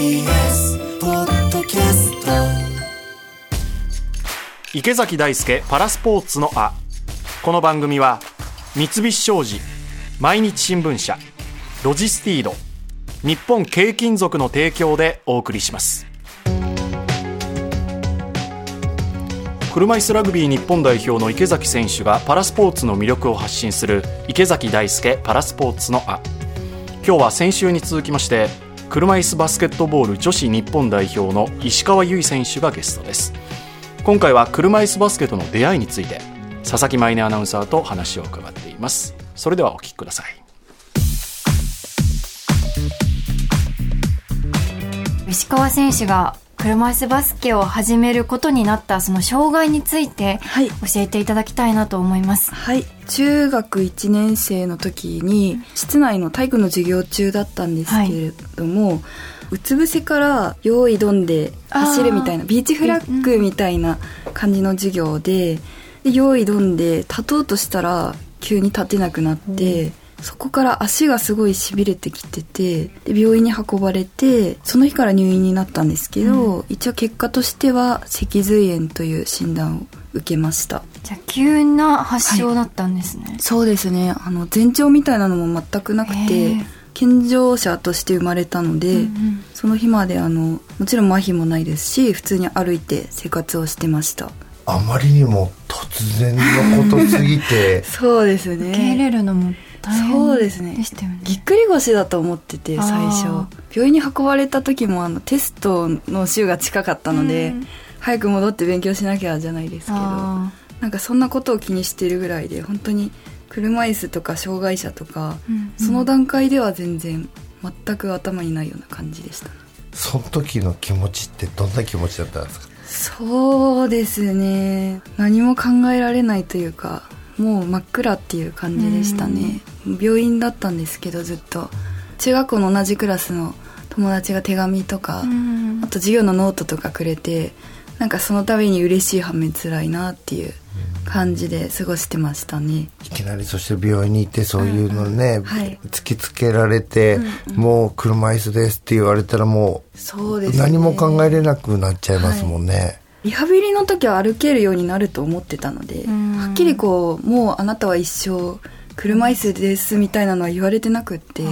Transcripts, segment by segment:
TBS ポッドキャスト。池崎大輔パラスポーツのあ。この番組は三菱商事毎日新聞社ロジスティード日本軽金属の提供でお送りします。車椅子ラグビー日本代表の池崎選手がパラスポーツの魅力を発信する池崎大輔パラスポーツのあ。今日は先週に続きまして車椅子バスケットボール女子日本代表の石川由依選手がゲストです。今回は車椅子バスケとの出会いについて佐々木舞音アナウンサーと話を伺っています。それではお聞きください。石川選手が車椅子バスケを始めることになったその障害についてはい。教えていただきたいなと思います。はい。中学1年生の時に室内の体育の授業中だったんですけれども、うつ伏せから用意どんで走るみたいなビーチフラッグみたいな感じの授業でで用意どんで立とうとしたら急に立てなくなって、そこから足がすごいしびれてきててで病院に運ばれてその日から入院になったんですけど、一応結果としては脊髄炎という診断を受けました。じゃあ急な発症だったんですね。そうですね。あの前兆みたいなのも全くなくへてえ。健常者として生まれたので、うんうん。その日まであのもちろん麻痺もないですし普通に歩いて生活をしてました。あまりにも突然のことすぎて。そうです受け入ねれるのもそうですね。でしたよね。ぎっくり腰だと思ってて最初。病院に運ばれた時もあのテストの週が近かったので、うん。早く戻って勉強しなきゃじゃないですけどあなんかそんなことを気にしてるぐらいで本当に車椅子とか障害者とか、ーうん。その段階では全然全く頭にないような感じでした。その時の気持ちってどんな気持ちだったんですか？そうですね。何も考えられないというかもう真っ暗っていう感じでしたね病院だったんですけどずっと。中学校の同じクラスの友達が手紙とか、うんあと授業のノートとかくれてなんかその度に嬉しい反面辛いなっていう感じで過ごしてましたね。いきなりそして病院に行ってそういうのね、はい。突きつけられて、もう車椅子ですって言われたらもうそうですね。何も考えれなくなっちゃいますもんね、リハビリの時は歩けるようになると思ってたので、ん。はっきりこうもうあなたは一生車椅子ですみたいなのは言われてなくって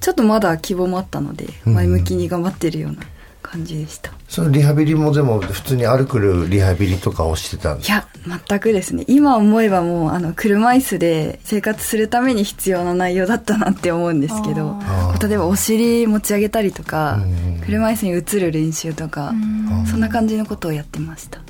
ちょっとまだ希望もあったので前向きに頑張ってるような感じでした、そのリハビリもでも普通に歩くリハビリとかをしてたんですいや全くですね。今思えばもうあの車椅子で生活するために必要な内容だったなって思うんですけど例えばお尻持ち上げたりとかうん。うん車椅子に移る練習とかそんな感じのことをやってました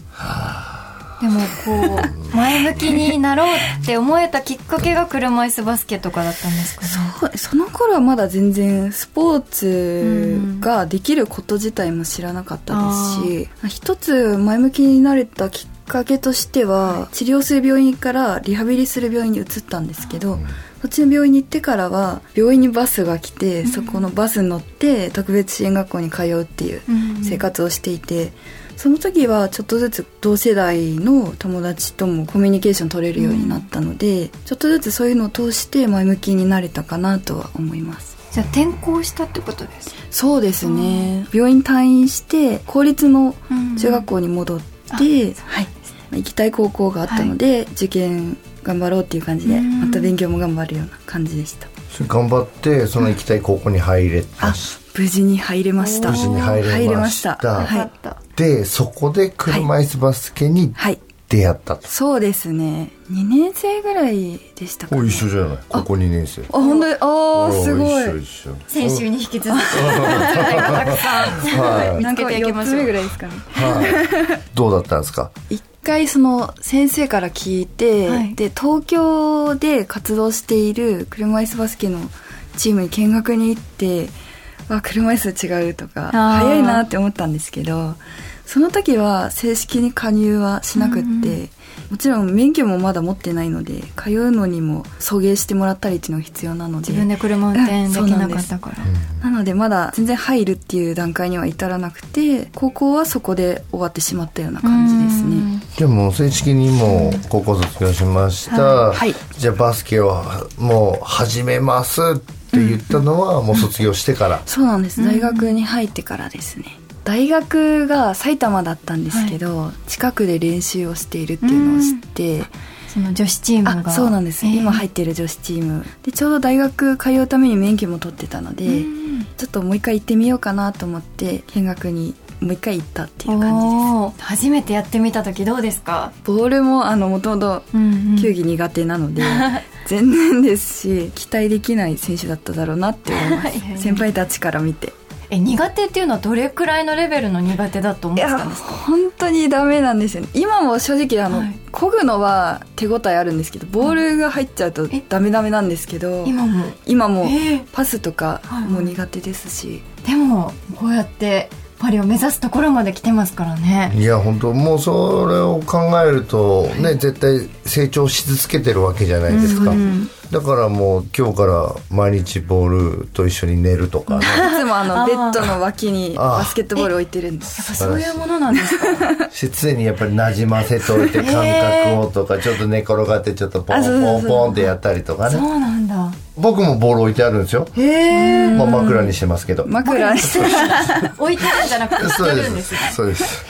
でもこう前向きになろうって思えたきっかけが車椅子バスケとかだったんですかね。そうその頃はまだ全然スポーツができること自体も知らなかったですし、一つ前向きになれたきっかけとしては治療する病院からリハビリする病院に移ったんですけど、そっちの病院に行ってからは病院にバスが来て、そこのバスに乗って特別支援学校に通うっていううん。生活をしていて、その時はちょっとずつ同世代の友達ともコミュニケーション取れるようになったので、ちょっとずつそういうのを通して前向きになれたかなとは思います。じゃあ転校したってことです。そうですね。病院退院して公立の中学校に戻って、はい、行きたい高校があったので、受験頑張ろうっていう感じでうん。また勉強も頑張るような感じでした。頑張ってその行きたい高校に入れまあし無事に入れました。無事に入れました。はいよかった。てそこで車椅子バスケにはい。出会ったと、そうですね。2年生ぐらいでしたか、ね、お一緒じゃない？高校2年生。あ本当に？ああすごい。一緒一緒。先週に引き続き、はい。がたくさん、はい、見つけなんか4つていきましょう。目ぐらいですかねはい。どうだったんですか？一回その先生から聞いて、はい。で東京で活動している車椅子バスケのチームに見学に行ってわ車椅子違うとか早いなって思ったんですけどその時は正式に加入はしなくって、もちろん免許もまだ持ってないので通うのにも送迎してもらったりっていうのが必要なので。自分で車運転できなかったから。なのでまだ全然入るっていう段階には至らなくて高校はそこで終わってしまったような感じですね。でも正式にもう高校卒業しました、はい。はいじゃあバスケをもう始めますっって言ったのはもう卒業してから、そうなんです。大学に入ってからですね、大学が埼玉だったんですけど、近くで練習をしているっていうのを知って、その女子チームが。あそうなんです、えー今入っている女子チーム。でちょうど大学通うために免許も取ってたので、うんちょっともう一回行ってみようかなと思って見学にもう一回行ったっていう感じです。初めてやってみた時どうですか、ボールもあのもともとうん球技苦手なので、全然ですし期待できない選手だっただろうなって思います。先輩たちから見てえ苦手っていうのはどれくらいのレベルの苦手だと思ってたんですか？本当にダメなんですよね。今も正直あの、はい。漕ぐのは手応えあるんですけどボールが入っちゃうとえ？ダメダメなんですけど今も？今もえー。パスとかはいはい。も苦手ですし、でもこうやってパリを目指すところまで来てますからね。いや本当もうそれを考えるとね絶対成長し続けてるわけじゃないですか、うんだからもう今日から毎日ボールと一緒に寝るとかね。いつもあのベッドの脇にバスケットボール置いてるんです。やっぱそういうものなんですか？し常にやっぱり馴染ませといて感覚をとかちょっと寝転がってちょっとポンポンポンってやったりとかそうねなんだ僕もボール置いてあるんですよ、まあ、枕にしてますけど。枕に。置いてるんじゃなくてそうです。すそうです。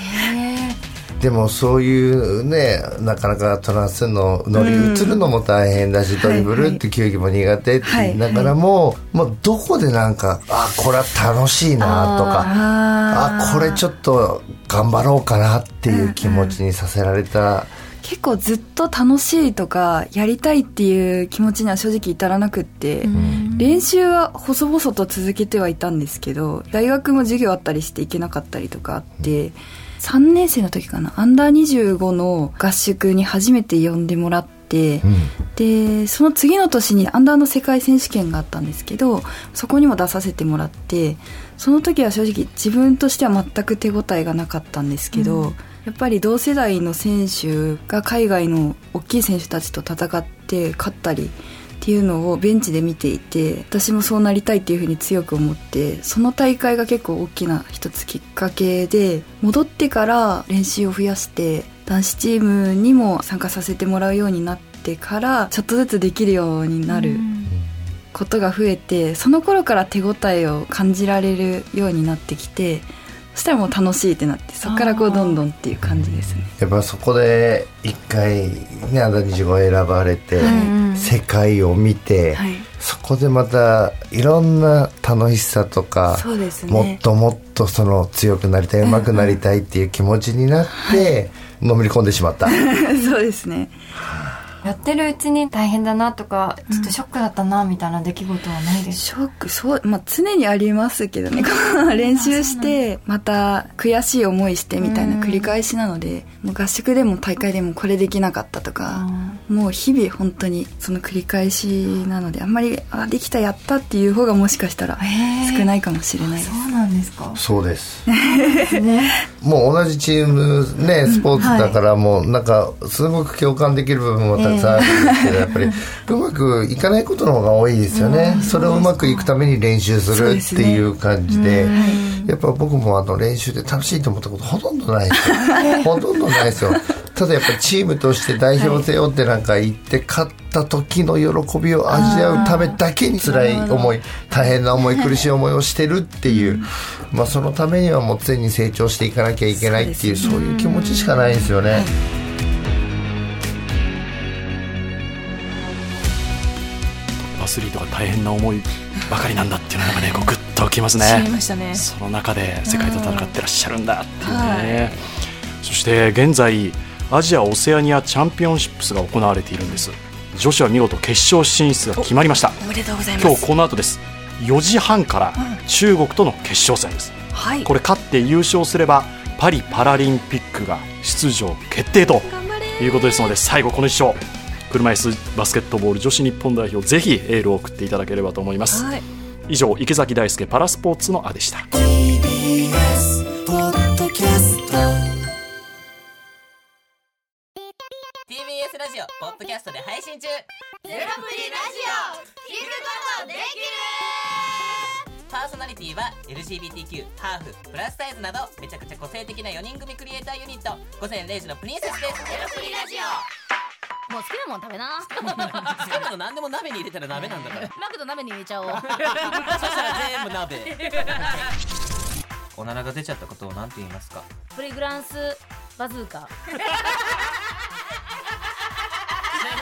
でもそういうねなかなかトランスの乗り移るのも大変だし、ドリブルって球技も苦手って言いながらも、まあ、どこでなんかあこれは楽しいなとかあこれちょっと頑張ろうかなっていう気持ちにさせられた、結構ずっと楽しいとかやりたいっていう気持ちには正直至らなくって、練習は細々と続けてはいたんですけど大学も授業あったりして行けなかったりとかあって、3年生の時かな？アンダー25の合宿に初めて呼んでもらって、でその次の年にアンダーの世界選手権があったんですけどそこにも出させてもらってその時は正直自分としては全く手応えがなかったんですけど、やっぱり同世代の選手が海外の大きい選手たちと戦って勝ったりっていうのをベンチで見ていて私もそうなりたいっていうふうに強く思ってその大会が結構大きな一つきっかけで戻ってから練習を増やして男子チームにも参加させてもらうようになってからちょっとずつできるようになることが増えてその頃から手応えを感じられるようになってきてそしたらもう楽しいってなってそこからこうどんどんっていう感じですね。やっぱそこで一回ねアンダー25選ばれて、はい。世界を見て、はい。そこでまたいろんな楽しさとか、そうですね。もっともっとその強くなりたい上手くなりたいっていう気持ちになって、のめり込んでしまった。そうですね。やってるうちに大変だなとかちょっとショックだったなみたいな出来事はないですショックそう、まあ、常にありますけどね。練習してまた悔しい思いしてみたいな繰り返しなのでもう合宿でも大会でもこれできなかったとかもう日々本当にその繰り返しなのであんまりあできたやったっていう方がもしかしたら少ないかもしれないです。そうなんですか。そうです。ね。もう同じチームねスポーツだからもうなんかすごく共感できる部分もたくさんあるんですけど、やっぱりうまくいかないことの方が多いですよね、それをうまくいくために練習するっていう感じで。やっぱ僕もあの練習で楽しいと思ったことほとんどないですよ。ほとんどないですよただやっぱりチームとして代表背負ってなんか行って勝った時の喜びを味わうためだけに辛い思い大変な思い苦しい思いをしてるっていう、まあそのためにはもう常に成長していかなきゃいけないっていうそういう気持ちしかないんですよね。アスリートが大変な思いばかりなんだっていうのがねこうグッときますね。ね。その中で世界と戦ってらっしゃるんだっていうね、そして現在アジア・オセアニアチャンピオンシップスが行われているんです。女子は見事決勝進出が決まりました。おめでとうございます。今日この後です。4時半から中国との決勝戦です、はい。これ勝って優勝すればパリパラリンピックが出場決定ということですので最後この一勝。車椅子バスケットボール女子日本代表ぜひエールを送っていただければと思います、はい。以上池崎大輔パラスポーツのあでした TBS ラジオポッドキャストで配信中。ゼロプリラジオ聞くことできるパーソナリティは LGBTQ ハーフプラスサイズなどめちゃくちゃ個性的な4人組クリエイターユニット。午前0時のプリンセスです。ゼロプリラジオ。もう好きなもん食べな。好きなの何でも鍋に入れたら鍋なんだから。マクド鍋に入れちゃおう。そしたら全部鍋。おならが出ちゃったことを何て言いますか？プリグランスバズーカ